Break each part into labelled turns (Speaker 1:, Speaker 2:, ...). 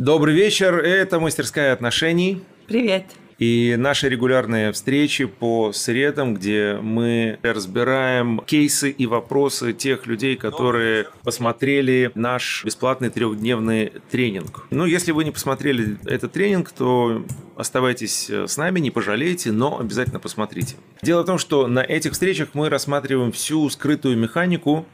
Speaker 1: Добрый вечер, это «Мастерская отношений».
Speaker 2: Привет.
Speaker 1: И наши регулярные встречи по средам, где мы разбираем кейсы и вопросы тех людей, которые посмотрели наш бесплатный трехдневный тренинг. Ну, если вы не посмотрели этот тренинг, то оставайтесь с нами, не пожалеете, но обязательно посмотрите. Дело в том, что на этих встречах мы рассматриваем всю скрытую механику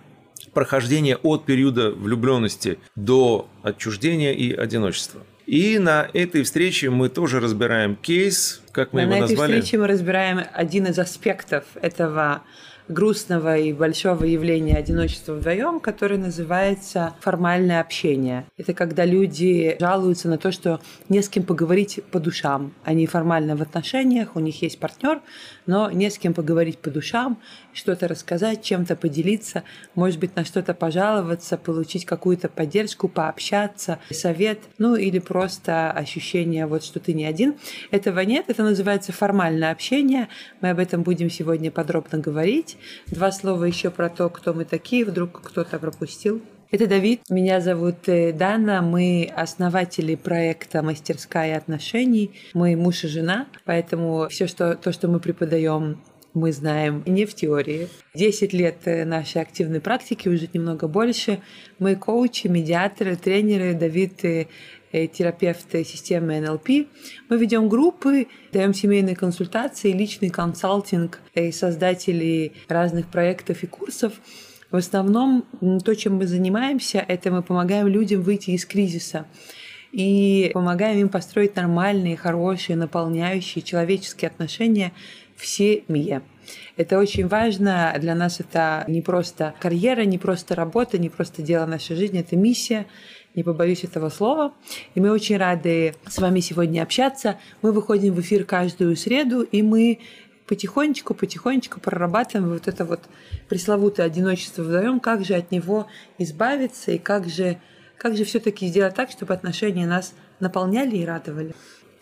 Speaker 1: прохождения от периода влюбленности до отчуждения и одиночества. И на этой встрече мы тоже разбираем кейс, как мы
Speaker 2: а
Speaker 1: его
Speaker 2: на
Speaker 1: назвали.
Speaker 2: На этой встрече мы разбираем один из аспектов этого грустного и большого явления одиночества вдвоем, которое называется формальное общение. Это когда люди жалуются на то, что не с кем поговорить по душам. Они формально в отношениях, у них есть партнер, но не с кем поговорить по душам, что-то рассказать, чем-то поделиться, может быть, на что-то пожаловаться, получить какую-то поддержку, пообщаться, совет, ну или просто ощущение, вот что ты не один. Этого нет, это называется формальное общение. Мы об этом будем сегодня подробно говорить. Два слова еще про то, кто мы такие, вдруг кто-то пропустил. Это Давид, меня зовут э, Дана, мы основатели проекта «Мастерская отношений», мы муж и жена, поэтому все, что, то, что мы преподаем мы знаем не в теории. Десять лет э, нашей активной практики, уже немного больше. Мы коучи, медиаторы, тренеры, Давид э, терапевты системы НЛП. Мы ведем группы, даем семейные консультации, личный консалтинг и создатели разных проектов и курсов. В основном то, чем мы занимаемся, это мы помогаем людям выйти из кризиса и помогаем им построить нормальные, хорошие, наполняющие человеческие отношения в семье. Это очень важно. Для нас это не просто карьера, не просто работа, не просто дело нашей жизни, это миссия, не побоюсь этого слова. И мы очень рады с вами сегодня общаться. Мы выходим в эфир каждую среду, и мы потихонечку, потихонечку прорабатываем вот это вот пресловутое одиночество вдвоем, как же от него избавиться и как же, как же все-таки сделать так, чтобы отношения нас наполняли и радовали.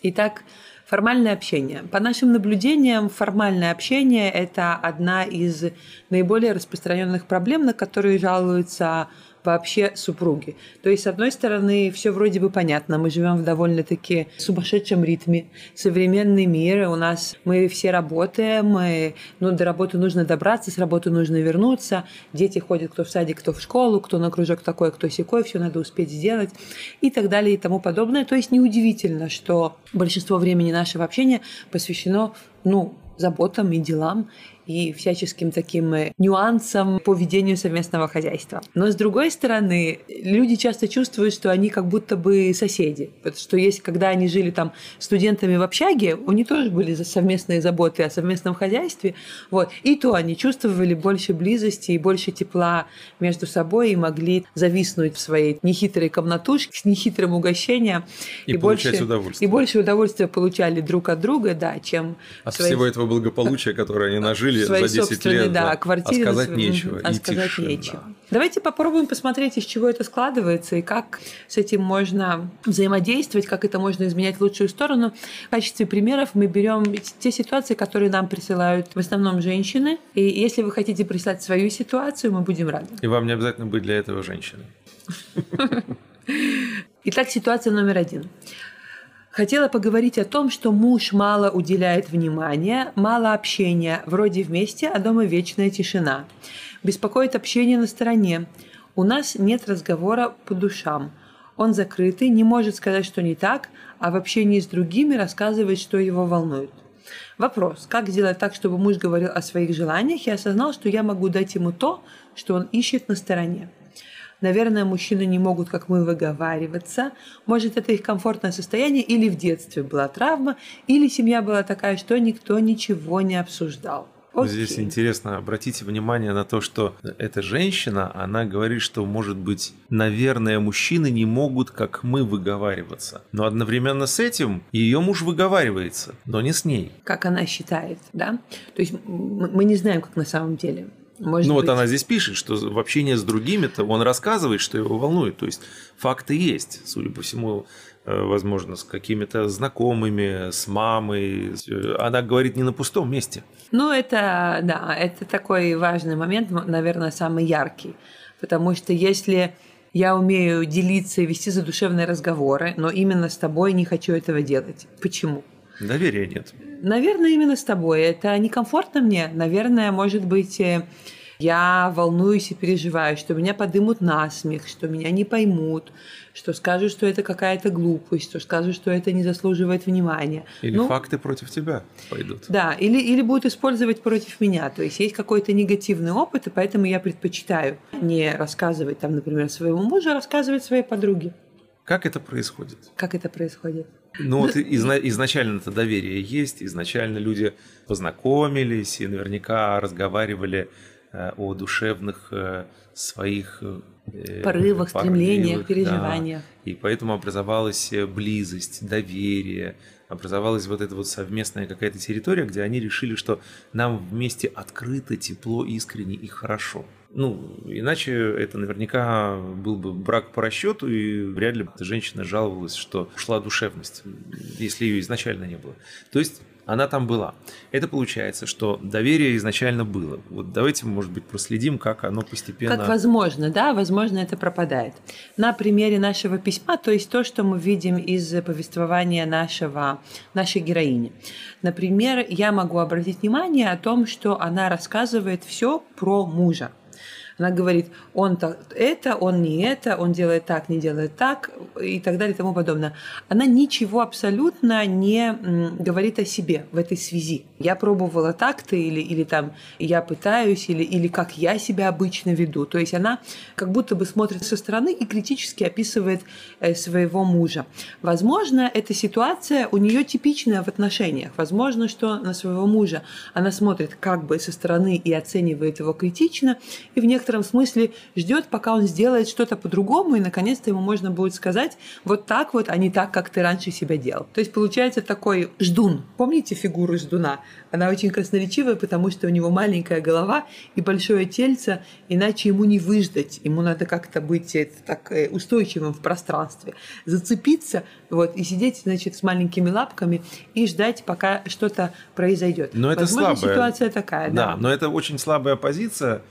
Speaker 2: Итак, формальное общение. По нашим наблюдениям, формальное общение – это одна из наиболее распространенных проблем, на которые жалуются вообще супруги. То есть, с одной стороны, все вроде бы понятно, мы живем в довольно-таки сумасшедшем ритме, современный мир, у нас мы все работаем, мы, ну, до работы нужно добраться, с работы нужно вернуться, дети ходят кто в садик, кто в школу, кто на кружок такой, кто секой, все надо успеть сделать и так далее и тому подобное. То есть неудивительно, что большинство времени нашего общения посвящено ну, заботам и делам и всяческим таким э, нюансам по ведению совместного хозяйства. Но с другой стороны, люди часто чувствуют, что они как будто бы соседи. Потому что есть, когда они жили там студентами в общаге, у них тоже были совместные заботы о совместном хозяйстве. Вот. И то они чувствовали больше близости и больше тепла между собой и могли зависнуть в своей нехитрой комнатушке с нехитрым угощением.
Speaker 1: И, и больше, удовольствие.
Speaker 2: И больше удовольствия получали друг от друга, да, чем...
Speaker 1: От своей... всего этого благополучия, которое они нажили жили
Speaker 2: своей
Speaker 1: за 10 лет.
Speaker 2: Да,
Speaker 1: да.
Speaker 2: квартире.
Speaker 1: А сказать нечего.
Speaker 2: А сказать тишина. нечего. Давайте попробуем посмотреть, из чего это складывается и как с этим можно взаимодействовать, как это можно изменять в лучшую сторону. В качестве примеров мы берем те ситуации, которые нам присылают в основном женщины. И если вы хотите прислать свою ситуацию, мы будем рады.
Speaker 1: И вам не обязательно быть для этого женщиной.
Speaker 2: Итак, ситуация номер один. Хотела поговорить о том, что муж мало уделяет внимания, мало общения, вроде вместе, а дома вечная тишина. Беспокоит общение на стороне. У нас нет разговора по душам. Он закрытый, не может сказать, что не так, а в общении с другими рассказывает, что его волнует. Вопрос, как сделать так, чтобы муж говорил о своих желаниях и осознал, что я могу дать ему то, что он ищет на стороне. Наверное, мужчины не могут, как мы, выговариваться. Может, это их комфортное состояние, или в детстве была травма, или семья была такая, что никто ничего не обсуждал.
Speaker 1: Окей. Здесь интересно, обратите внимание на то, что эта женщина, она говорит, что, может быть, наверное, мужчины не могут, как мы, выговариваться. Но одновременно с этим ее муж выговаривается, но не с ней.
Speaker 2: Как она считает, да? То есть мы не знаем, как на самом деле.
Speaker 1: Может ну быть. вот она здесь пишет, что в общении с другими-то он рассказывает, что его волнует. То есть факты есть, судя по всему, э, возможно, с какими-то знакомыми, с мамой. Она говорит не на пустом месте.
Speaker 2: Ну это, да, это такой важный момент, наверное, самый яркий. Потому что если Я умею делиться и вести задушевные разговоры, но именно с тобой не хочу этого делать. Почему?
Speaker 1: Доверия нет.
Speaker 2: Наверное, именно с тобой. Это некомфортно мне. Наверное, может быть, э, я волнуюсь и переживаю, что меня подымут на смех, что меня не поймут, что скажут, что это какая-то глупость, что скажут, что это не заслуживает внимания.
Speaker 1: Или ну, факты против тебя пойдут.
Speaker 2: Да, или, или будут использовать против меня. То есть есть какой-то негативный опыт, и поэтому я предпочитаю не рассказывать, там, например, своему мужу, а рассказывать своей подруге.
Speaker 1: Как это происходит?
Speaker 2: Как это происходит?
Speaker 1: Ну вот изна- изначально это доверие есть, изначально люди познакомились и наверняка разговаривали Э, о душевных э, своих
Speaker 2: э, порывах, стремлениях, переживаниях.
Speaker 1: Да. И поэтому образовалась близость, доверие, образовалась вот эта вот совместная какая-то территория, где они решили, что нам вместе открыто, тепло, искренне и хорошо. Ну, иначе это наверняка был бы брак по расчету, и вряд ли женщина жаловалась, что ушла душевность, если ее изначально не было. То есть она там была. Это получается, что доверие изначально было. Вот давайте, может быть, проследим, как оно постепенно...
Speaker 2: Как возможно, да, возможно, это пропадает. На примере нашего письма, то есть то, что мы видим из повествования нашего, нашей героини. Например, я могу обратить внимание о том, что она рассказывает все про мужа. Она говорит, он это, он не это, он делает так, не делает так и так далее и тому подобное. Она ничего абсолютно не говорит о себе в этой связи. Я пробовала так-то или, или там я пытаюсь, или, или как я себя обычно веду. То есть она как будто бы смотрит со стороны и критически описывает э, своего мужа. Возможно, эта ситуация у нее типичная в отношениях. Возможно, что на своего мужа она смотрит как бы со стороны и оценивает его критично, и в некоторых некотором смысле ждет, пока он сделает что-то по-другому, и наконец-то ему можно будет сказать вот так вот, а не так, как ты раньше себя делал. То есть получается такой ждун. Помните фигуру ждуна? Она очень красноречивая, потому что у него маленькая голова и большое тельце, иначе ему не выждать. Ему надо как-то быть э, так э, устойчивым в пространстве, зацепиться вот, и сидеть, значит, с маленькими лапками и ждать, пока что-то произойдет.
Speaker 1: Но это
Speaker 2: Возможно,
Speaker 1: слабая.
Speaker 2: ситуация такая,
Speaker 1: да. Да, но это очень слабая позиция,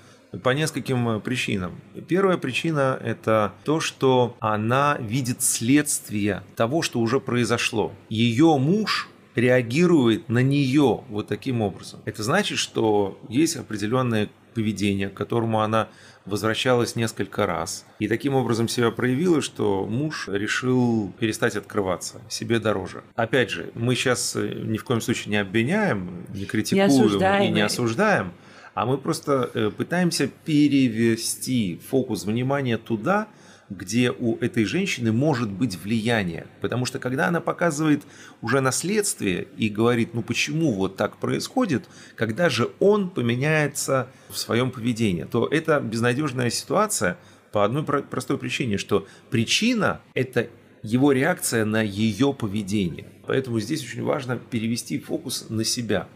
Speaker 1: по нескольким э, причинам. Первая причина – это то, что она видит следствие того, что уже произошло. Ее муж реагирует на нее вот таким образом. Это значит, что есть определенное поведение, к которому она возвращалась несколько раз. И таким образом себя проявила, что муж решил перестать открываться, себе дороже. Опять же, мы сейчас э, ни в коем случае не обвиняем, не критикуем не и не осуждаем а мы просто э, пытаемся перевести фокус внимания туда, где у этой женщины может быть влияние. Потому что когда она показывает уже наследствие и говорит, ну почему вот так происходит, когда же он поменяется в своем поведении, то это безнадежная ситуация по одной простой причине, что причина – это его реакция на ее поведение. Поэтому здесь очень важно перевести фокус на себя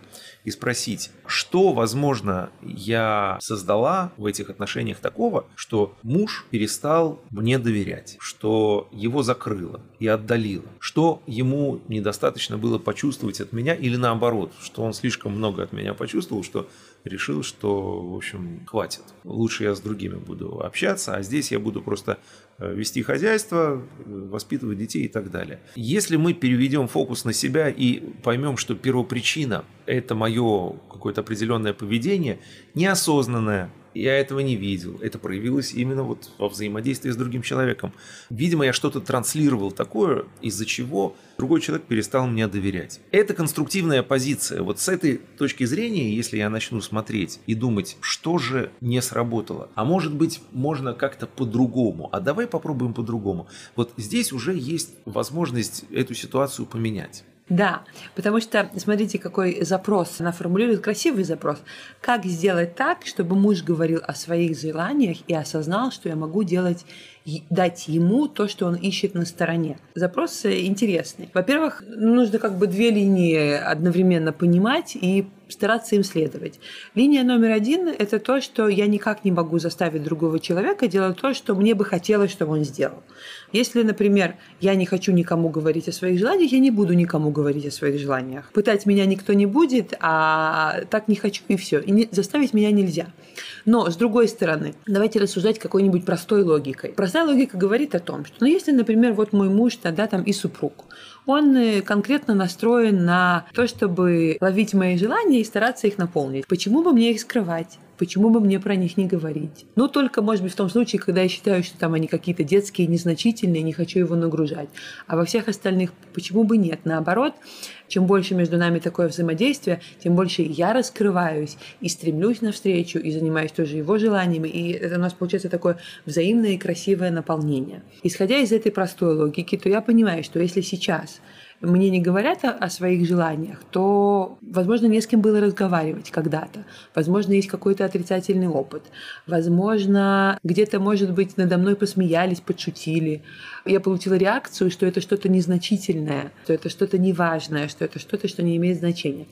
Speaker 1: и спросить, что, возможно, я создала в этих отношениях такого, что муж перестал мне доверять, что его закрыло и отдалило, что ему недостаточно было почувствовать от меня или наоборот, что он слишком много от меня почувствовал, что решил, что, в общем, хватит. Лучше я с другими буду общаться, а здесь я буду просто э, вести хозяйство, воспитывать детей и так далее. Если мы переведем фокус на себя и поймем, что первопричина – это мое какое-то определенное поведение, неосознанное, я этого не видел. Это проявилось именно вот во взаимодействии с другим человеком. Видимо, я что-то транслировал такое, из-за чего другой человек перестал мне доверять. Это конструктивная позиция. Вот с этой точки зрения, если я начну смотреть и думать, что же не сработало, а может быть, можно как-то по-другому, а давай попробуем по-другому. Вот здесь уже есть возможность эту ситуацию поменять.
Speaker 2: Да, потому что, смотрите, какой запрос. Она формулирует красивый запрос. Как сделать так, чтобы муж говорил о своих желаниях и осознал, что я могу делать дать ему то, что он ищет на стороне. Запрос интересный. Во-первых, нужно как бы две линии одновременно понимать и стараться им следовать. Линия номер один – это то, что я никак не могу заставить другого человека делать то, что мне бы хотелось, чтобы он сделал. Если, например, я не хочу никому говорить о своих желаниях, я не буду никому говорить о своих желаниях. Пытать меня никто не будет, а так не хочу и все. И не, заставить меня нельзя. Но, с другой стороны, давайте рассуждать какой-нибудь простой логикой. Простая логика говорит о том, что, ну, если, например, вот мой муж, тогда там и супруг, он э, конкретно настроен на то, чтобы ловить мои желания и стараться их наполнить. Почему бы мне их скрывать? Почему бы мне про них не говорить? Ну, только, может быть, в том случае, когда я считаю, что там они какие-то детские, незначительные, не хочу его нагружать. А во всех остальных почему бы нет? Наоборот, чем больше между нами такое взаимодействие, тем больше я раскрываюсь и стремлюсь навстречу, и занимаюсь тоже его желаниями. И это у нас получается такое взаимное и красивое наполнение. Исходя из этой простой логики, то я понимаю, что если сейчас мне не говорят о, о своих желаниях, то, возможно, не с кем было разговаривать когда-то. Возможно, есть какой-то отрицательный опыт. Возможно, где-то, может быть, надо мной посмеялись, подшутили. Я получила реакцию, что это что-то незначительное, что это что-то неважное, что это что-то, что не имеет значения.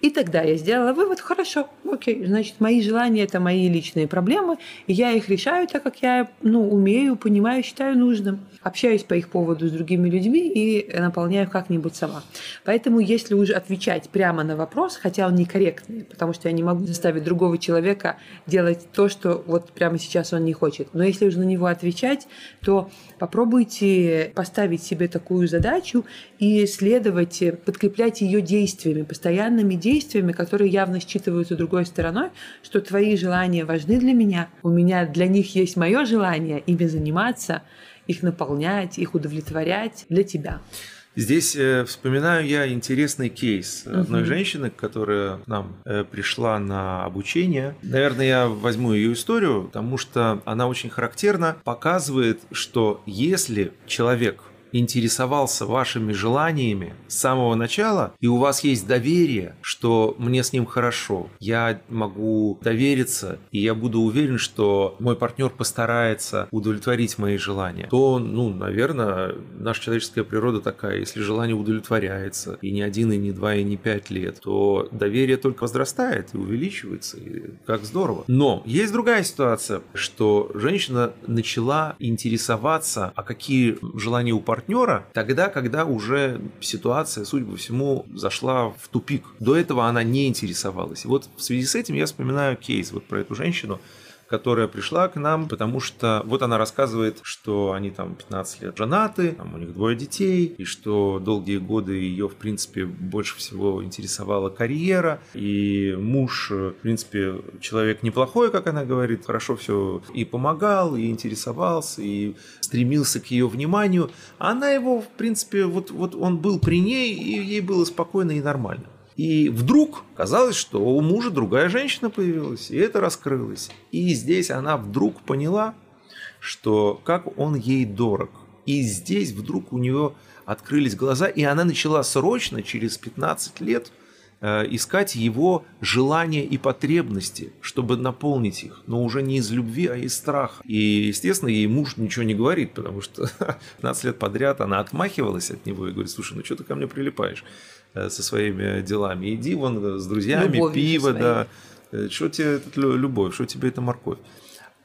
Speaker 2: И тогда я сделала вывод, хорошо, окей, значит, мои желания – это мои личные проблемы, и я их решаю так, как я ну, умею, понимаю, считаю нужным. Общаюсь по их поводу с другими людьми и наполняю как как-нибудь сама. Поэтому, если уже отвечать прямо на вопрос, хотя он некорректный, потому что я не могу заставить другого человека делать то, что вот прямо сейчас он не хочет. Но если уже на него отвечать, то попробуйте поставить себе такую задачу и следовать, подкреплять ее действиями, постоянными действиями, которые явно считываются другой стороной, что твои желания важны для меня, у меня для них есть мое желание ими заниматься, их наполнять, их удовлетворять для тебя.
Speaker 1: Здесь э, вспоминаю я интересный кейс одной угу. женщины, которая к нам э, пришла на обучение. Наверное, я возьму ее историю, потому что она очень характерно показывает, что если человек интересовался вашими желаниями с самого начала, и у вас есть доверие, что мне с ним хорошо, я могу довериться, и я буду уверен, что мой партнер постарается удовлетворить мои желания, то, ну, наверное, наша человеческая природа такая, если желание удовлетворяется, и не один, и не два, и не пять лет, то доверие только возрастает и увеличивается, и как здорово. Но есть другая ситуация, что женщина начала интересоваться, а какие желания у партнера партнера тогда, когда уже ситуация, судя по всему, зашла в тупик. До этого она не интересовалась. И вот в связи с этим я вспоминаю кейс вот про эту женщину, которая пришла к нам, потому что вот она рассказывает, что они там 15 лет женаты, там у них двое детей, и что долгие годы ее, в принципе, больше всего интересовала карьера, и муж, в принципе, человек неплохой, как она говорит, хорошо все и помогал, и интересовался, и стремился к ее вниманию. А она его, в принципе, вот, вот он был при ней, и ей было спокойно и нормально. И вдруг казалось, что у мужа другая женщина появилась, и это раскрылось. И здесь она вдруг поняла, что как он ей дорог. И здесь вдруг у нее открылись глаза, и она начала срочно, через 15 лет, э, искать его желания и потребности, чтобы наполнить их, но уже не из любви, а из страха. И, естественно, ей муж ничего не говорит, потому что 15 лет подряд она отмахивалась от него и говорит, слушай, ну что ты ко мне прилипаешь? Э, со своими делами. Иди вон с друзьями, Любовью пиво, да. Э, что тебе это любовь, что тебе это морковь?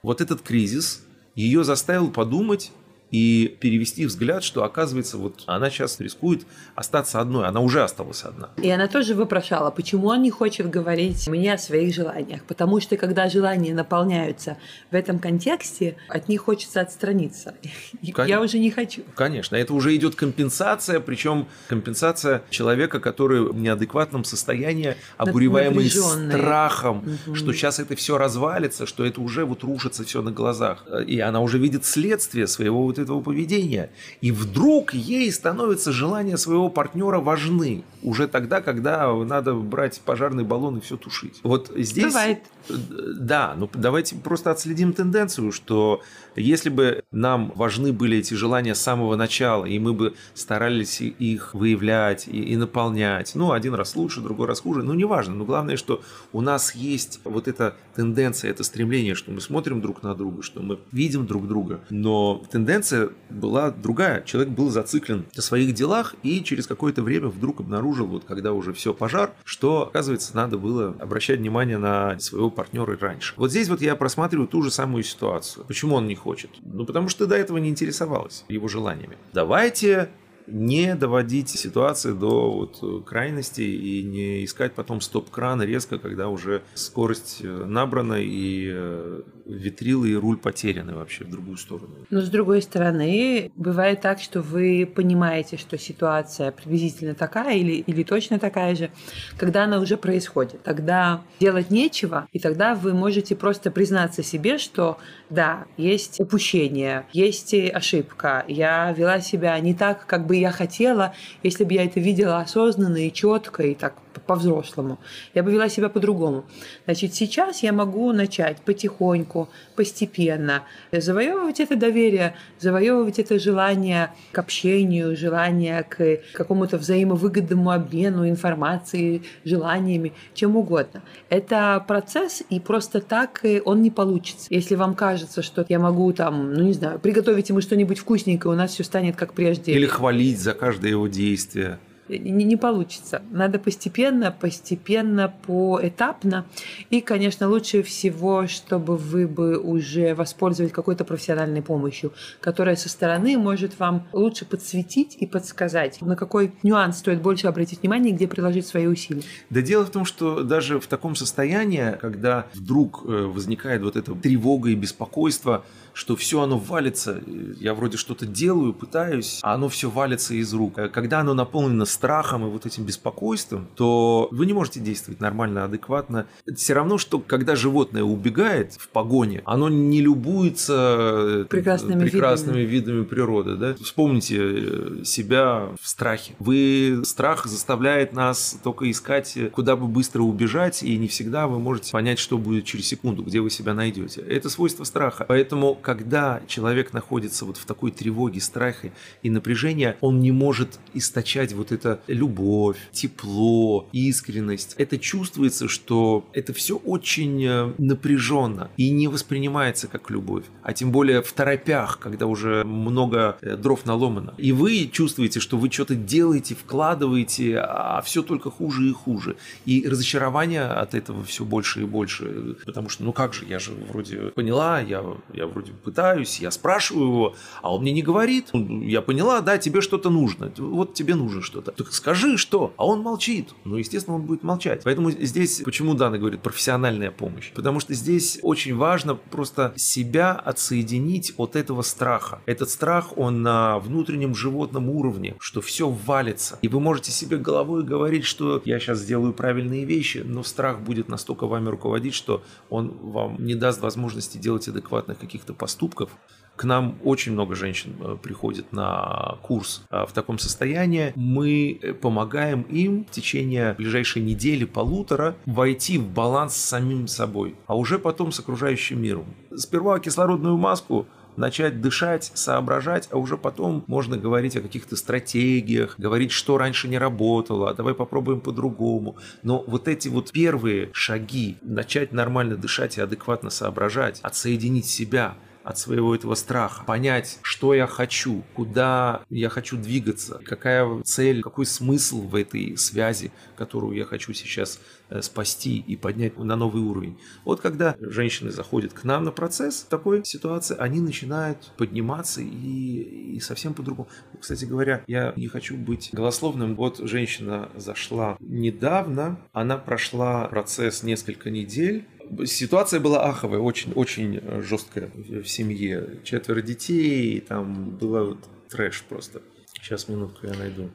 Speaker 1: Вот этот кризис ее заставил подумать и перевести взгляд, что оказывается, вот она сейчас рискует остаться одной, она уже осталась одна.
Speaker 2: И она тоже вопрошала, почему он не хочет говорить мне о своих желаниях, потому что когда желания наполняются в этом контексте, от них хочется отстраниться. Конечно. Я уже не хочу.
Speaker 1: Конечно, это уже идет компенсация, причем компенсация человека, который в неадекватном состоянии, обуреваемый страхом, угу. что сейчас это все развалится, что это уже вот рушится все на глазах. И она уже видит следствие своего вот этого поведения. И вдруг ей становится желание своего партнера важны. Уже тогда, когда надо брать пожарный баллон и все тушить. Вот здесь...
Speaker 2: Бывает.
Speaker 1: Да, ну давайте просто отследим тенденцию, что если бы нам важны были эти желания с самого начала, и мы бы старались их выявлять и, и наполнять, ну, один раз лучше, другой раз хуже, ну, неважно, но главное, что у нас есть вот эта тенденция, это стремление, что мы смотрим друг на друга, что мы видим друг друга, но тенденция была другая. Человек был зациклен на своих делах и через какое-то время вдруг обнаружил, вот когда уже все пожар, что, оказывается, надо было обращать внимание на своего партнера раньше. Вот здесь вот я просматриваю ту же самую ситуацию. Почему он не хочет? Ну, потому что до этого не интересовалась его желаниями. Давайте не доводить ситуации до вот крайности и не искать потом стоп-кран резко, когда уже скорость э, набрана и э, витрилы и руль потеряны вообще в другую сторону.
Speaker 2: Но с другой стороны, бывает так, что вы понимаете, что ситуация приблизительно такая или, или точно такая же, когда она уже происходит. Тогда делать нечего, и тогда вы можете просто признаться себе, что да, есть упущение, есть ошибка, я вела себя не так, как бы бы я хотела, если бы я это видела осознанно и четко, и так по-взрослому. Я бы вела себя по-другому. Значит, сейчас я могу начать потихоньку, постепенно завоевывать это доверие, завоевывать это желание к общению, желание к какому-то взаимовыгодному обмену информацией, желаниями, чем угодно. Это процесс, и просто так он не получится. Если вам кажется, что я могу там, ну не знаю, приготовить ему что-нибудь вкусненькое, у нас все станет как прежде.
Speaker 1: Или хвалить за каждое его действие
Speaker 2: не, не получится. Надо постепенно, постепенно, поэтапно. И, конечно, лучше всего, чтобы вы бы уже воспользовались какой-то профессиональной помощью, которая со стороны может вам лучше подсветить и подсказать, на какой нюанс стоит больше обратить внимание, где приложить свои усилия.
Speaker 1: Да дело в том, что даже в таком состоянии, когда вдруг э, возникает вот эта тревога и беспокойство, что все оно валится, я вроде что-то делаю, пытаюсь, а оно все валится из рук. Э, когда оно наполнено страхом и вот этим беспокойством, то вы не можете действовать нормально, адекватно. Это все равно, что когда животное убегает в погоне, оно не любуется
Speaker 2: э, прекрасными,
Speaker 1: прекрасными видами. видами природы. Да? Вспомните э, себя в страхе. Вы страх заставляет нас только искать, куда бы быстро убежать, и не всегда вы можете понять, что будет через секунду, где вы себя найдете. Это свойство страха. Поэтому когда человек находится вот в такой тревоге, страхе и напряжении, он не может источать вот это любовь, тепло, искренность. Это чувствуется, что это все очень э, напряженно и не воспринимается как любовь. А тем более в торопях, когда уже много э, дров наломано. И вы чувствуете, что вы что-то делаете, вкладываете, а все только хуже и хуже. И разочарование от этого все больше и больше. Потому что, ну как же, я же вроде поняла, я, я вроде пытаюсь, я спрашиваю его, а он мне не говорит. «Ну, я поняла, да, тебе что-то нужно. Вот тебе нужно что-то. Так скажи, что? А он молчит. Ну, естественно, он будет молчать. Поэтому здесь, почему Дана говорит, профессиональная помощь? Потому что здесь очень важно просто себя отсоединить от этого страха. Этот страх, он на внутреннем животном уровне, что все валится. И вы можете себе головой говорить, что я сейчас сделаю правильные вещи, но страх будет настолько вами руководить, что он вам не даст возможности делать адекватных каких-то поступков. К нам очень много женщин э, приходит на курс э, в таком состоянии. Мы э, помогаем им в течение ближайшей недели, полутора войти в баланс с самим собой, а уже потом с окружающим миром. Сперва кислородную маску начать дышать, соображать, а уже потом можно говорить о каких-то стратегиях, говорить, что раньше не работало, а давай попробуем по-другому. Но вот эти вот первые шаги, начать нормально дышать и адекватно соображать, отсоединить себя от своего этого страха, понять, что я хочу, куда я хочу двигаться, какая цель, какой смысл в этой связи, которую я хочу сейчас э, спасти и поднять на новый уровень. Вот когда женщины заходят к нам на процесс такой ситуации, они начинают подниматься и, и совсем по-другому. Кстати говоря, я не хочу быть голословным. Вот женщина зашла недавно, она прошла процесс несколько недель, Ситуация была аховая, очень-очень э, жесткая в семье. Четверо детей, там было вот трэш просто. Сейчас минутку я найду.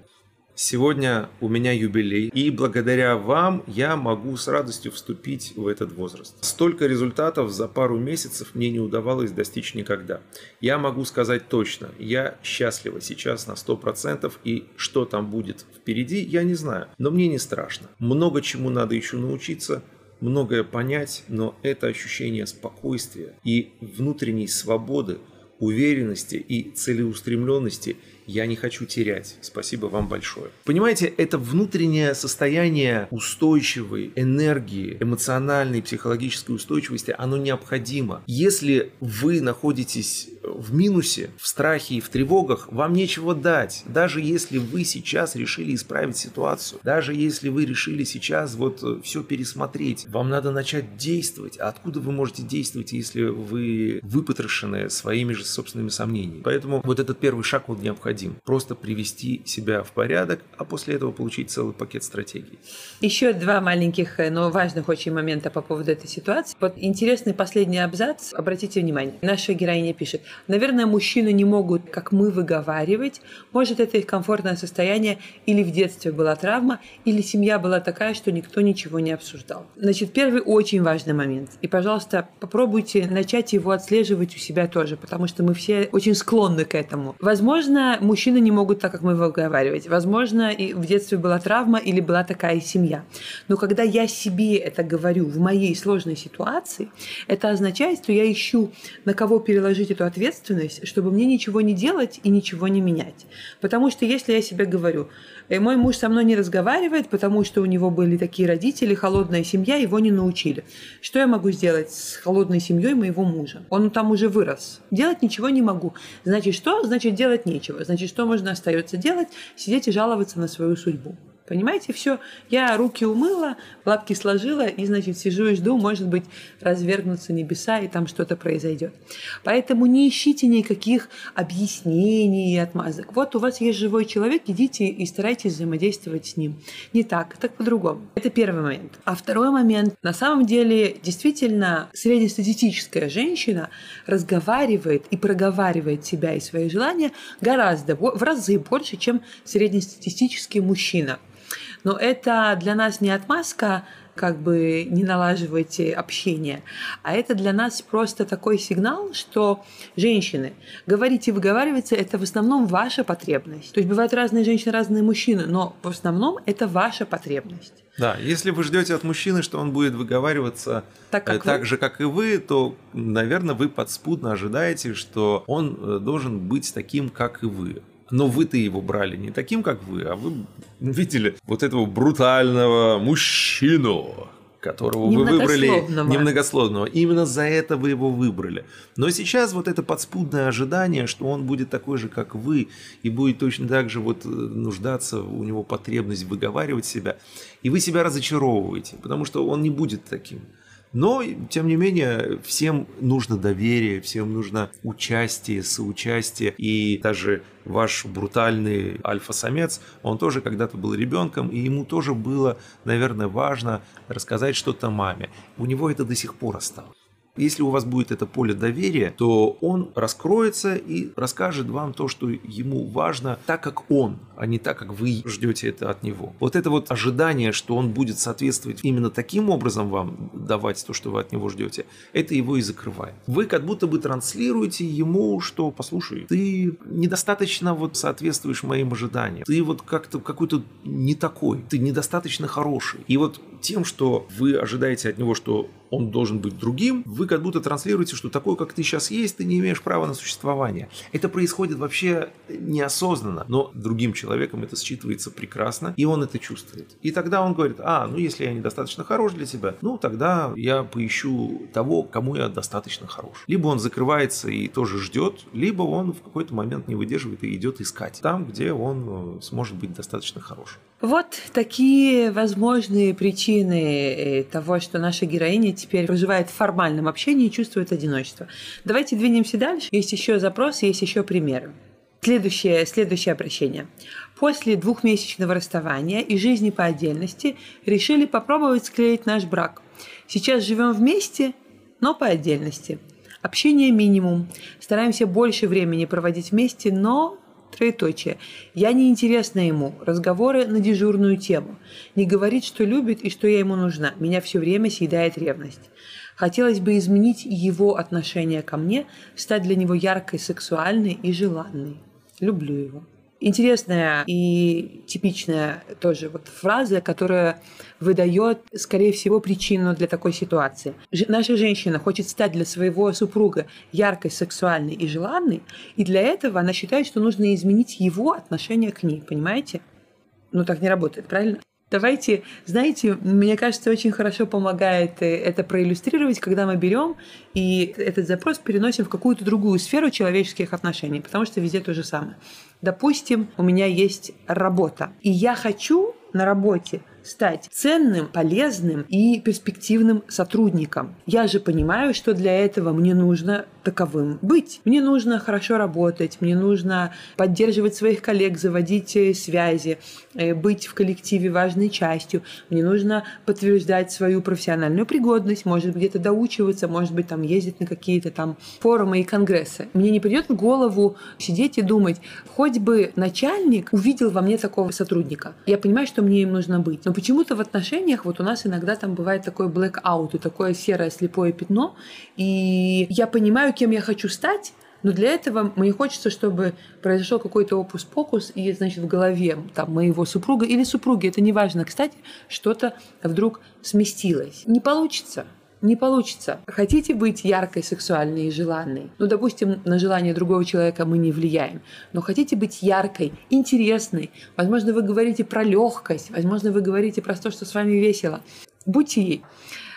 Speaker 1: Сегодня у меня юбилей, и благодаря вам я могу с радостью вступить в этот возраст. Столько результатов за пару месяцев мне не удавалось достичь никогда. Я могу сказать точно, я счастлива сейчас на 100%, и что там будет впереди, я не знаю. Но мне не страшно. Много чему надо еще научиться, многое понять, но это ощущение спокойствия и внутренней свободы, уверенности и целеустремленности я не хочу терять. Спасибо вам большое. Понимаете, это внутреннее состояние устойчивой энергии, эмоциональной, психологической устойчивости, оно необходимо. Если вы находитесь в минусе, в страхе и в тревогах, вам нечего дать. Даже если вы сейчас решили исправить ситуацию, даже если вы решили сейчас вот э, все пересмотреть, вам надо начать действовать. А откуда вы можете действовать, если вы выпотрошены своими же собственными сомнениями? Поэтому вот этот первый шаг вот необходим. Просто привести себя в порядок, а после этого получить целый пакет стратегий.
Speaker 2: Еще два маленьких, э, но важных очень момента по поводу этой ситуации. Вот интересный последний абзац. Обратите внимание. Наша героиня пишет. Наверное, мужчины не могут, как мы, выговаривать. Может, это их комфортное состояние или в детстве была травма, или семья была такая, что никто ничего не обсуждал. Значит, первый очень важный момент. И, пожалуйста, попробуйте начать его отслеживать у себя тоже, потому что мы все очень склонны к этому. Возможно, мужчины не могут так, как мы выговаривать. Возможно, и в детстве была травма или была такая семья. Но когда я себе это говорю в моей сложной ситуации, это означает, что я ищу, на кого переложить эту ответственность, чтобы мне ничего не делать и ничего не менять. Потому что если я себе говорю, «Э, мой муж со мной не разговаривает, потому что у него были такие родители, холодная семья, его не научили. Что я могу сделать с холодной семьей моего мужа? Он там уже вырос. Делать ничего не могу. Значит, что? Значит, делать нечего. Значит, что можно остается делать? Сидеть и жаловаться на свою судьбу. Понимаете, все. Я руки умыла, лапки сложила, и, значит, сижу и жду, может быть, развергнутся небеса, и там что-то произойдет. Поэтому не ищите никаких объяснений и отмазок. Вот у вас есть живой человек, идите и старайтесь взаимодействовать с ним. Не так, так по-другому. Это первый момент. А второй момент. На самом деле, действительно, среднестатистическая женщина разговаривает и проговаривает себя и свои желания гораздо, в разы больше, чем среднестатистический мужчина. Но это для нас не отмазка, как бы не налаживайте общение, а это для нас просто такой сигнал, что женщины, говорить и выговариваться – это в основном ваша потребность. То есть бывают разные женщины, разные мужчины, но в основном это ваша потребность.
Speaker 1: Да, если вы ждете от мужчины, что он будет выговариваться так, как, так же, как и вы, то, наверное, вы подспудно ожидаете, что он э, должен быть таким, как и вы. Но вы-то его брали не таким, как вы, а вы видели вот этого брутального мужчину, которого вы выбрали немногословного. Именно за это вы его выбрали. Но сейчас вот это подспудное ожидание, что он будет такой же, как вы, и будет точно так же вот э, нуждаться, у него потребность выговаривать себя, и вы себя разочаровываете, потому что он не будет таким. Но, тем не менее, всем нужно доверие, всем нужно участие, соучастие. И даже ваш брутальный альфа-самец, он тоже когда-то был ребенком, и ему тоже было, наверное, важно рассказать что-то маме. У него это до сих пор осталось. Если у вас будет это поле доверия, то он раскроется и расскажет вам то, что ему важно, так как он, а не так, как вы ждете это от него. Вот это вот ожидание, что он будет соответствовать именно таким образом вам давать то, что вы от него ждете, это его и закрывает. Вы как будто бы транслируете ему, что, послушай, ты недостаточно вот соответствуешь моим ожиданиям, ты вот как-то какой-то не такой, ты недостаточно хороший. И вот тем, что вы ожидаете от него, что он должен быть другим, вы как будто транслируете, что такой, как ты сейчас есть, ты не имеешь права на существование. Это происходит вообще неосознанно, но другим человеком это считывается прекрасно, и он это чувствует. И тогда он говорит, а, ну если я недостаточно хорош для тебя, ну тогда я поищу того, кому я достаточно хорош. Либо он закрывается и тоже ждет, либо он в какой-то момент не выдерживает и идет искать там, где он э, сможет быть достаточно хорош.
Speaker 2: Вот такие возможные причины э, того, что наша героиня теперь проживает в формальном общении и чувствует одиночество. Давайте двинемся дальше. Есть еще запрос, есть еще примеры. Следующее, следующее обращение. После двухмесячного расставания и жизни по отдельности решили попробовать склеить наш брак. Сейчас живем вместе, но по отдельности. Общение минимум. Стараемся больше времени проводить вместе, но Троеточие. Я неинтересна ему. Разговоры на дежурную тему. Не говорит, что любит и что я ему нужна. Меня все время съедает ревность. Хотелось бы изменить его отношение ко мне, стать для него яркой, сексуальной и желанной. Люблю его интересная и типичная тоже вот фраза, которая выдает, скорее всего, причину для такой ситуации. Ж- наша женщина хочет стать для своего супруга яркой, сексуальной и желанной, и для этого она считает, что нужно изменить его отношение к ней, понимаете? Ну так не работает, правильно? Давайте, знаете, мне кажется, очень хорошо помогает э, это проиллюстрировать, когда мы берем и этот запрос переносим в какую-то другую сферу человеческих отношений, потому что везде то же самое. Допустим, у меня есть работа, и я хочу на работе стать ценным, полезным и перспективным сотрудником. Я же понимаю, что для этого мне нужно таковым быть. Мне нужно хорошо работать, мне нужно поддерживать своих коллег, заводить э, связи, э, быть в коллективе важной частью. Мне нужно подтверждать свою профессиональную пригодность, может где-то доучиваться, может быть там ездить на какие-то там форумы и конгрессы. Мне не придет в голову сидеть и думать, хоть бы начальник увидел во мне такого сотрудника. Я понимаю, что мне им нужно быть. Но почему-то в отношениях вот у нас иногда там бывает такой blackout, и такое серое слепое пятно, и я понимаю, кем я хочу стать, но для этого мне хочется, чтобы произошел какой-то опус-покус, и, значит, в голове там, моего супруга или супруги, это не важно, кстати, что-то вдруг сместилось. Не получится. Не получится. Хотите быть яркой, сексуальной и желанной? Ну, допустим, на желание другого человека мы не влияем. Но хотите быть яркой, интересной? Возможно, вы говорите про легкость. Возможно, вы говорите про то, что с вами весело. Будьте ей.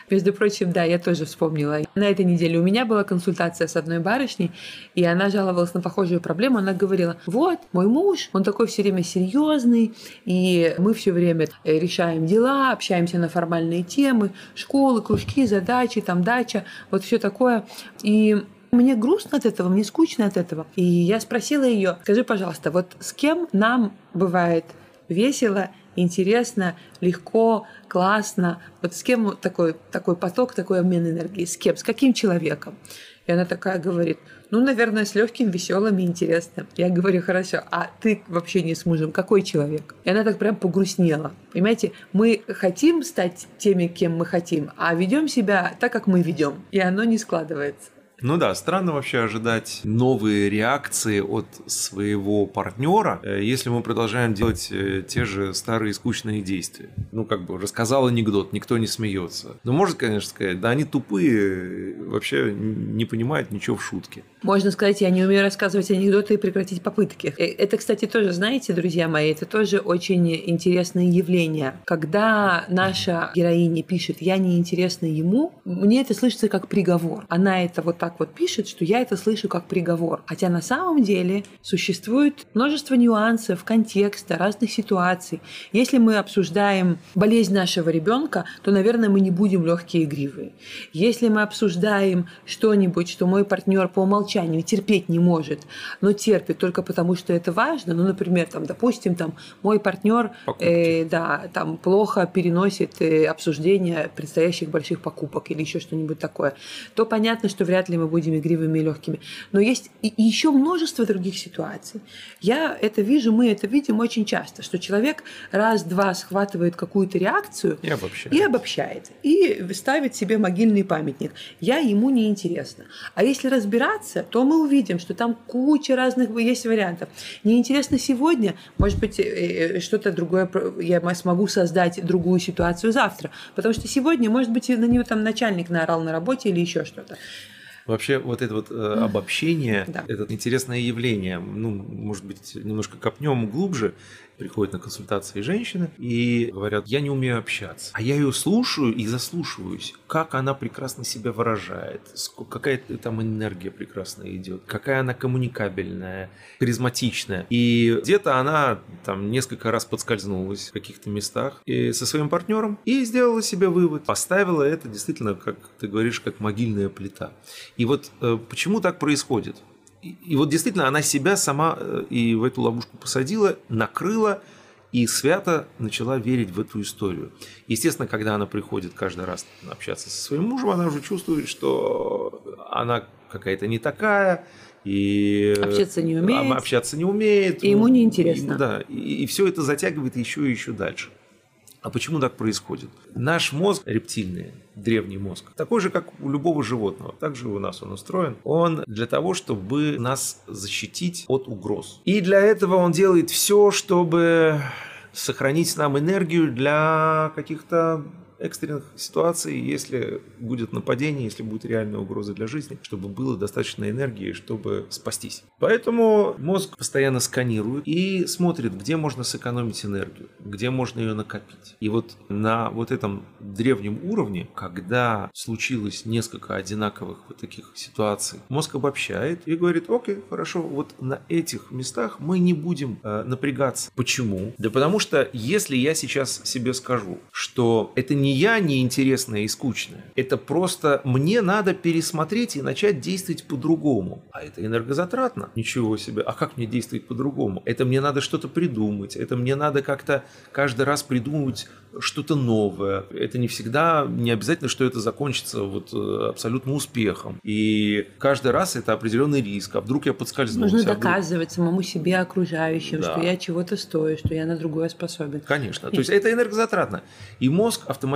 Speaker 2: Между прочим, да, я тоже вспомнила. На этой неделе у меня была консультация с одной барышней, и она жаловалась на похожую проблему. Она говорила, вот, мой муж, он такой все время серьезный, и мы все время э, решаем дела, общаемся на формальные темы, школы, кружки, задачи, там дача, вот все такое. И мне грустно от этого, мне скучно от этого. И я спросила ее, скажи, пожалуйста, вот с кем нам бывает весело интересно, легко, классно. Вот с кем такой, такой поток, такой обмен энергии? С кем? С каким человеком? И она такая говорит, ну, наверное, с легким, веселым и интересным. Я говорю, хорошо, а ты вообще не с мужем, какой человек? И она так прям погрустнела. Понимаете, мы хотим стать теми, кем мы хотим, а ведем себя так, как мы ведем. И оно не складывается.
Speaker 1: Ну да, странно вообще ожидать новые реакции от своего партнера, э, если мы продолжаем делать э, те же старые скучные действия. Ну, как бы рассказал анекдот, никто не смеется. Ну, может, конечно, сказать, да они тупые, вообще не понимают ничего в шутке.
Speaker 2: Можно сказать, я не умею рассказывать анекдоты и прекратить попытки. Э, это, кстати, тоже, знаете, друзья мои, это тоже очень интересное явление. Когда наша героиня пишет «я неинтересна ему», мне это слышится как приговор. Она это вот так вот пишет, что я это слышу как приговор. Хотя на самом деле существует множество нюансов, контекста, разных ситуаций. Если мы обсуждаем болезнь нашего ребенка, то, наверное, мы не будем легкие игривые. Если мы обсуждаем что-нибудь, что мой партнер по умолчанию терпеть не может, но терпит только потому, что это важно, ну, например, там, допустим, там, мой партнер э, да, там, плохо переносит э, обсуждение предстоящих больших покупок или еще что-нибудь такое, то понятно, что вряд ли мы будем игривыми и легкими. Но есть и еще множество других ситуаций. Я это вижу, мы это видим очень часто, что человек раз-два схватывает какую-то реакцию
Speaker 1: и обобщает.
Speaker 2: и обобщает, и ставит себе могильный памятник. Я ему не интересно. А если разбираться, то мы увидим, что там куча разных есть вариантов. Неинтересно сегодня, может быть, э, э, что-то другое, я смогу создать другую ситуацию завтра. Потому что сегодня, может быть, на нее там начальник наорал на работе или еще что-то.
Speaker 1: Вообще вот это вот э, обобщение, да. это интересное явление. Ну, может быть, немножко копнем глубже приходят на консультации женщины и говорят, я не умею общаться. А я ее слушаю и заслушиваюсь, как она прекрасно себя выражает, какая там энергия прекрасно идет, какая она коммуникабельная, харизматичная. И где-то она там несколько раз подскользнулась в каких-то местах и со своим партнером и сделала себе вывод, поставила это действительно, как ты говоришь, как могильная плита. И вот э, почему так происходит? И вот действительно она себя сама э, и в эту ловушку посадила, накрыла и свято начала верить в эту историю. Естественно, когда она приходит каждый раз общаться со своим мужем, она уже чувствует, что она какая-то не такая, и
Speaker 2: общаться не умеет,
Speaker 1: общаться не умеет,
Speaker 2: и ему неинтересно.
Speaker 1: И, да, и, и все это затягивает еще и еще дальше. А почему так происходит? Наш мозг рептильный, древний мозг, такой же, как у любого животного, так же у нас он устроен. Он для того, чтобы нас защитить от угроз. И для этого он делает все, чтобы сохранить нам энергию для каких-то экстренных ситуаций, если будет нападение, если будет реальная угроза для жизни, чтобы было достаточно энергии, чтобы спастись. Поэтому мозг постоянно сканирует и смотрит, где можно сэкономить энергию, где можно ее накопить. И вот на вот этом древнем уровне, когда случилось несколько одинаковых вот таких ситуаций, мозг обобщает и говорит, окей, хорошо, вот на этих местах мы не будем э, напрягаться. Почему? Да потому что если я сейчас себе скажу, что это не я неинтересная и скучная, это просто мне надо пересмотреть и начать действовать по-другому. А это энергозатратно. Ничего себе. А как мне действовать по-другому? Это мне надо что-то придумать, это мне надо как-то каждый раз придумывать что-то новое. Это не всегда, не обязательно, что это закончится вот э, абсолютно успехом. И каждый раз это определенный риск. А вдруг я подскользнулся?
Speaker 2: Нужно
Speaker 1: а вдруг...
Speaker 2: доказывать самому себе, окружающим,
Speaker 1: Да.
Speaker 2: что я чего-то стою, что я на другое способен.
Speaker 1: Конечно. То есть это энергозатратно. И мозг автоматически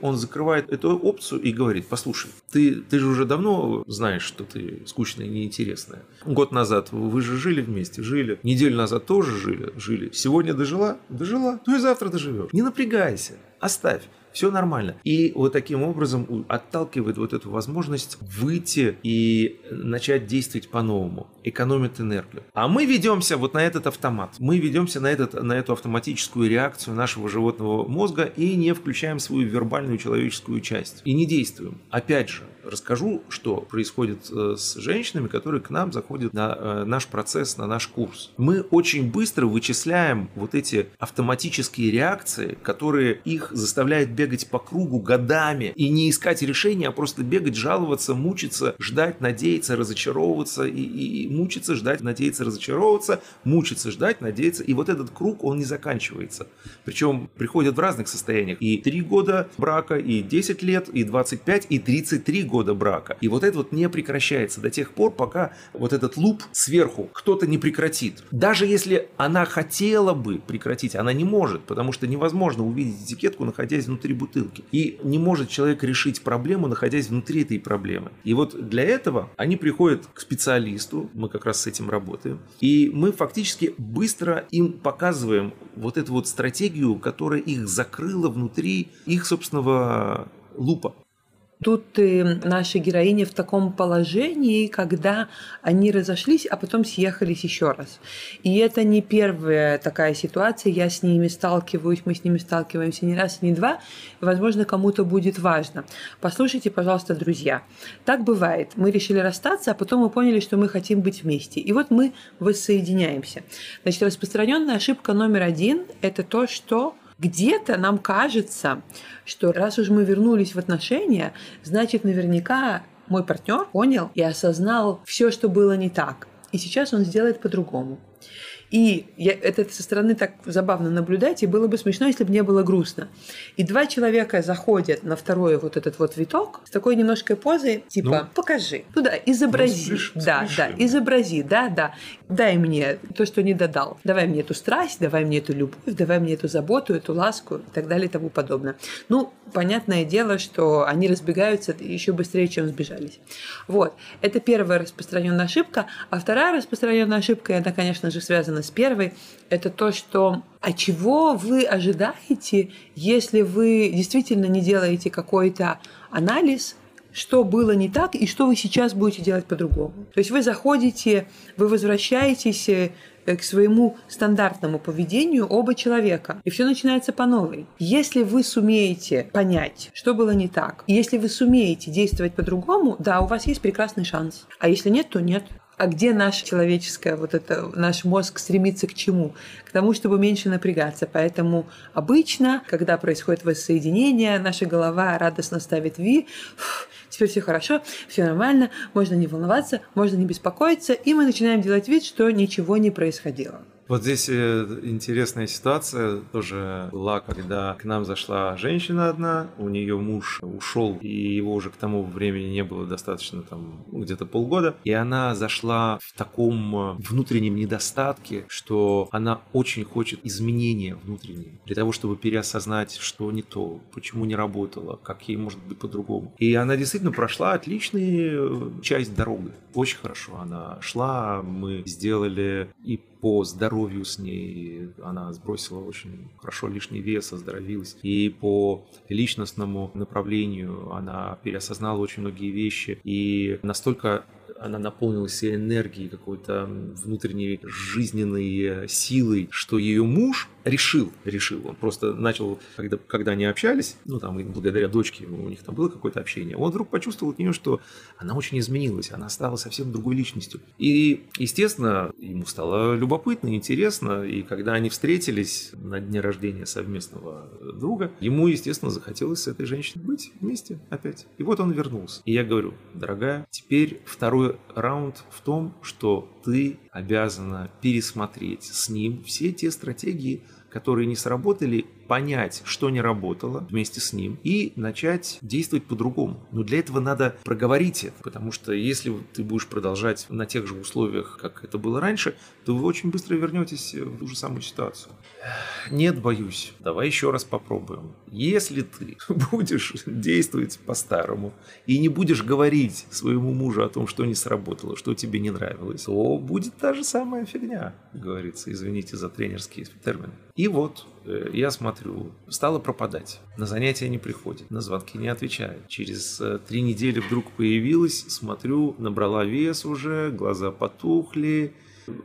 Speaker 1: он закрывает эту опцию и говорит, послушай, ты, ты же уже давно знаешь, что ты скучная и неинтересная. Год назад вы же жили вместе, жили. Неделю назад тоже жили, жили. Сегодня дожила? Дожила. Ну и завтра доживешь. Не напрягайся. Оставь. Все нормально. И вот таким образом отталкивает вот эту возможность выйти и начать действовать по-новому. Экономит энергию. А мы ведемся вот на этот автомат. Мы ведемся на, этот, на эту автоматическую реакцию нашего животного мозга и не включаем свою вербальную человеческую часть. И не действуем. Опять же, расскажу, что происходит э, с женщинами, которые к нам заходят на э, наш процесс, на наш курс. Мы очень быстро вычисляем вот эти автоматические реакции, которые их заставляют бегать по кругу годами и не искать решения, а просто бегать, жаловаться, мучиться, ждать, надеяться, разочаровываться и, и- и мучиться, ждать, надеяться, разочаровываться, мучиться, ждать, надеяться. И вот этот круг, он не заканчивается. Причем приходят в разных состояниях. И 3 года брака, и 10 лет, и 25, и 33 года брака. И вот это вот не прекращается до тех пор, пока вот этот луп сверху кто-то не прекратит. Даже если она хотела бы прекратить, она не может, потому что невозможно увидеть этикетку, находясь внутри бутылки. И не может человек решить проблему, находясь внутри этой проблемы. И вот для этого они приходят к специалисту, мы как раз с этим работаем, и мы фактически быстро им показываем вот эту вот стратегию, которая их закрыла внутри их собственного лупа.
Speaker 2: Тут э, наши героини в таком положении, когда они разошлись, а потом съехались еще раз. И это не первая такая ситуация, я с ними сталкиваюсь, мы с ними сталкиваемся не раз, не два. Возможно, кому-то будет важно. Послушайте, пожалуйста, друзья. Так бывает. Мы решили расстаться, а потом мы поняли, что мы хотим быть вместе. И вот мы воссоединяемся. Значит, распространенная ошибка номер один – это то, что где-то нам кажется, что раз уж мы вернулись в отношения, значит наверняка мой партнер понял и осознал все, что было не так. И сейчас он сделает по-другому. И я, это со стороны так забавно наблюдать, и было бы смешно, если бы не было грустно. И два человека заходят на второй вот этот вот виток с такой немножко позой, типа,
Speaker 1: Ну.
Speaker 2: покажи. Ну да, изобрази.
Speaker 1: Ну, спеш-
Speaker 2: да, да,
Speaker 1: спешим.
Speaker 2: изобрази, да, да. Дай мне то, что не додал. Давай мне эту страсть, давай мне эту любовь, давай мне эту заботу, эту ласку и так далее и тому подобное. Ну, понятное дело, что они разбегаются еще быстрее, чем сбежались. Вот. Это первая распространенная ошибка. А вторая распространенная ошибка, и она, конечно же, связана с первой, это то, что а чего вы ожидаете, если вы действительно не делаете какой-то анализ, что было не так и что вы сейчас будете делать по-другому. То есть вы заходите, вы возвращаетесь э, к своему стандартному поведению оба человека, и все начинается по новой. Если вы сумеете понять, что было не так, если вы сумеете действовать по-другому, да, у вас есть прекрасный шанс. А если нет, то нет. А где наше человеческое, вот это, наш мозг стремится к чему? К тому, чтобы меньше напрягаться. Поэтому обычно, когда происходит воссоединение, наша голова радостно ставит «ви», «Фух, теперь все хорошо, все нормально, можно не волноваться, можно не беспокоиться, и мы начинаем делать вид, что ничего не происходило.
Speaker 1: Вот здесь э, интересная ситуация тоже была, когда к нам зашла женщина одна, у нее муж ушел, и его уже к тому времени не было достаточно, там, где-то полгода, и она зашла в таком э, внутреннем недостатке, что она очень хочет изменения внутренние, для того, чтобы переосознать, что не то, почему не работало, как ей может быть по-другому. И она действительно прошла отличную часть дороги, очень хорошо она шла, мы сделали и по здоровью с ней. Она сбросила очень хорошо лишний вес, оздоровилась. И по личностному направлению она переосознала очень многие вещи. И настолько она наполнилась энергией, какой-то внутренней жизненной силой, что ее муж решил, решил, он просто начал, когда, когда они общались, ну там благодаря дочке у них там было какое-то общение, он вдруг почувствовал от нее, что она очень изменилась, она стала совсем другой личностью. И, естественно, ему стало любопытно, интересно, и когда они встретились на дне рождения совместного друга, ему, естественно, захотелось с этой женщиной быть вместе опять. И вот он вернулся. И я говорю, дорогая, теперь второй раунд в том, что ты обязана пересмотреть с ним все те стратегии, которые не сработали, понять, что не работало вместе с ним и начать действовать по-другому. Но для этого надо проговорить это, потому что если ты будешь продолжать на тех же условиях, как это было раньше, то вы очень быстро вернетесь в ту же самую ситуацию. Нет, боюсь. Давай еще раз попробуем. Если ты будешь действовать по-старому и не будешь говорить своему мужу о том, что не сработало, что тебе не нравилось, то будет та же самая фигня, говорится, извините за тренерский термин. И вот э, я смотрю, стала пропадать. На занятия не приходит, на звонки не отвечает. Через э, три недели вдруг появилась, смотрю, набрала вес уже, глаза потухли,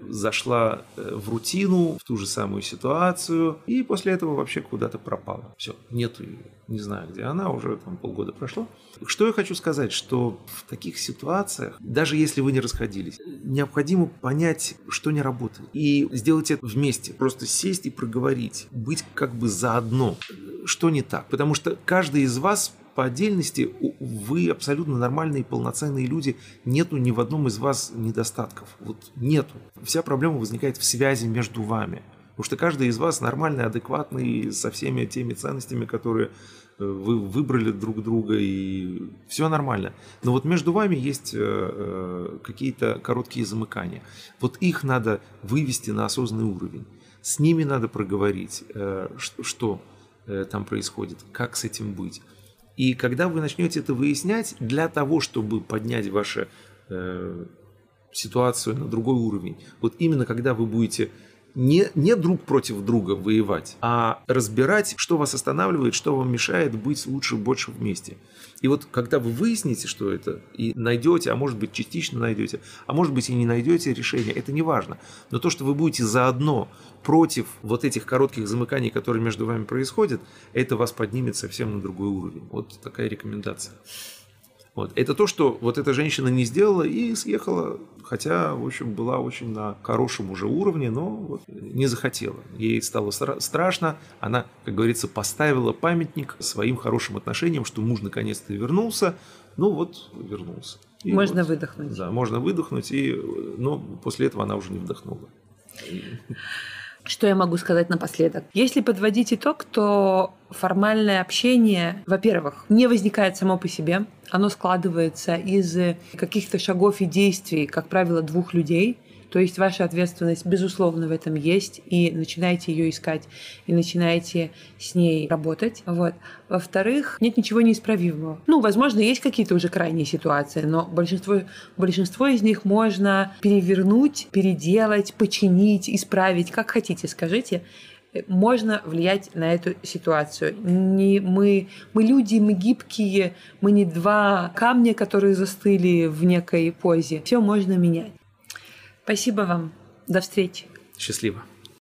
Speaker 1: зашла э, в рутину, в ту же самую ситуацию, и после этого вообще куда-то пропала. Все, нету ее. Не знаю, где она, уже там полгода прошло. Что я хочу сказать, что в таких ситуациях, даже если вы не расходились, необходимо понять, что не работает, и сделать это вместе. Просто сесть и проговорить, быть как бы заодно, что не так. Потому что каждый из вас по отдельности вы абсолютно нормальные, полноценные люди, нету ни в одном из вас недостатков. Вот нету. Вся проблема возникает в связи между вами. Потому что каждый из вас нормальный, адекватный, со всеми теми ценностями, которые э, вы выбрали друг друга, и все нормально. Но вот между вами есть э, э, какие-то короткие замыкания. Вот их надо вывести на осознанный уровень. С ними надо проговорить, что там происходит, как с этим быть. И когда вы начнете это выяснять, для того, чтобы поднять вашу э, ситуацию на другой уровень, вот именно когда вы будете не, не друг против друга воевать, а разбирать, что вас останавливает, что вам мешает быть лучше, больше вместе. И вот когда вы выясните, что это, и найдете, а может быть частично найдете, а может быть и не найдете решение, это не важно. Но то, что вы будете заодно против вот этих коротких замыканий, которые между вами происходят, это вас поднимет совсем на другой уровень. Вот такая рекомендация. Вот. Это то, что вот эта женщина не сделала и съехала, хотя, в общем, была очень на хорошем уже уровне, но вот не захотела. Ей стало страшно, она, как говорится, поставила памятник своим хорошим отношениям, что муж наконец-то вернулся, ну вот вернулся.
Speaker 2: И можно вот, выдохнуть.
Speaker 1: Да, можно выдохнуть, и, но после этого она уже не вдохнула.
Speaker 2: Что я могу сказать напоследок? Если подводить итог, то формальное общение, во-первых, не возникает само по себе. Оно складывается из каких-то шагов и действий, как правило, двух людей. То есть ваша ответственность, безусловно, в этом есть, и начинаете ее искать, и начинаете с ней работать. Вот. Во-вторых, нет ничего неисправимого. Ну, возможно, есть какие-то уже крайние ситуации, но большинство, большинство из них можно перевернуть, переделать, починить, исправить, как хотите, скажите можно влиять на эту ситуацию. Не, мы, мы люди, мы гибкие, мы не два камня, которые застыли в некой позе. Все можно менять. Спасибо вам. До встречи.
Speaker 1: Счастливо.